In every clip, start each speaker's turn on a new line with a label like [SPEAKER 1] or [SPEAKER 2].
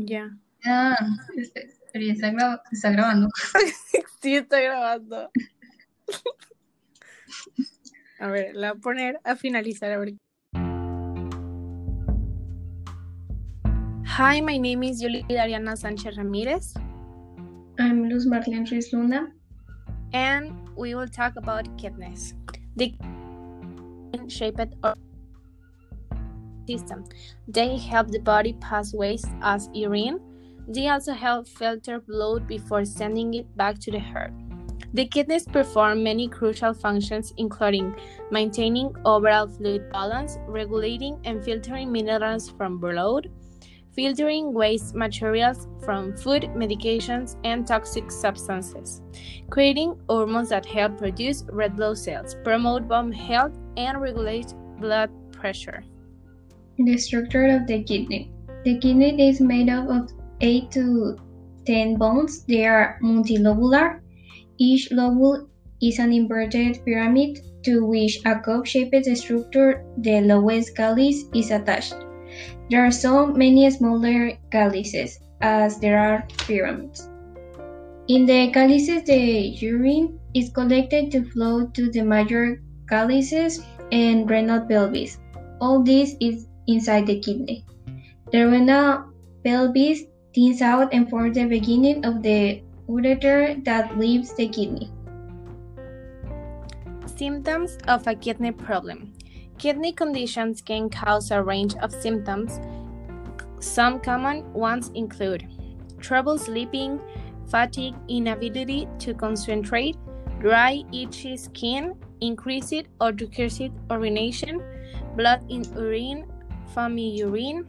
[SPEAKER 1] Ya.
[SPEAKER 2] Ah, pero ya está, graba- está grabando.
[SPEAKER 1] Sí, está grabando. A ver, la voy a poner a finalizar. A ver. Hi, my name is Julie Dariana Sanchez Ramirez,
[SPEAKER 2] I'm Luz Marlene Ruiz Luna.
[SPEAKER 1] and we will talk about kidneys. The shaped or system. They help the body pass waste as urine. They also help filter blood before sending it back to the heart. The kidneys perform many crucial functions, including maintaining overall fluid balance, regulating and filtering minerals from blood, filtering waste materials from food, medications, and toxic substances, creating hormones that help produce red blood cells, promote bone health, and regulate blood pressure.
[SPEAKER 2] The structure of the kidney. The kidney is made up of 8 to 10 bones. They are multilobular. Each lobule is an inverted pyramid to which a cup-shaped structure, the lowest callus, is attached. There are so many smaller calluses as there are pyramids. In the calluses, the urine is collected to flow to the major calluses and renal pelvis. All this is inside the kidney. The renal pelvis thins out and forms the beginning of the ureter that leaves the kidney.
[SPEAKER 1] Symptoms of a kidney problem. Kidney conditions can cause a range of symptoms. Some common ones include trouble sleeping, fatigue, inability to concentrate, dry, itchy skin, increased or decreased urination, blood in urine, foamy urine,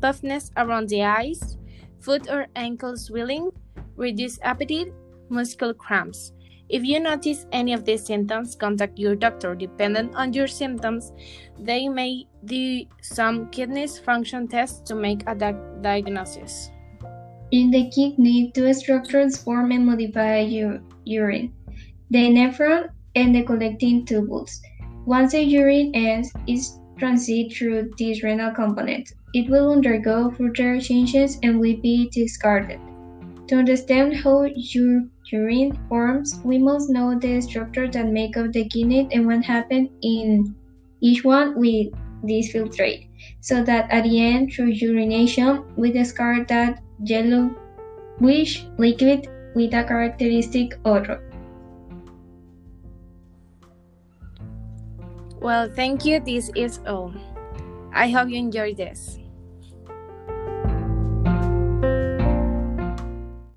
[SPEAKER 1] puffness around the eyes, foot or ankle swelling, reduced appetite, muscle cramps. If you notice any of these symptoms, contact your doctor. Depending on your symptoms, they may do some kidney function tests to make a di- diagnosis.
[SPEAKER 2] In the kidney, two structures form and modify urine the nephron and the collecting tubules. Once the urine ends its transit through this renal component, it will undergo further changes and will be discarded. To understand how your urine forms, we must know the structure that make up the kidney and what happened in each one with this filtrate, so that at the end, through urination, we discard that yellowish liquid with a characteristic odor.
[SPEAKER 1] Well, thank you. This is all. I hope you enjoyed this.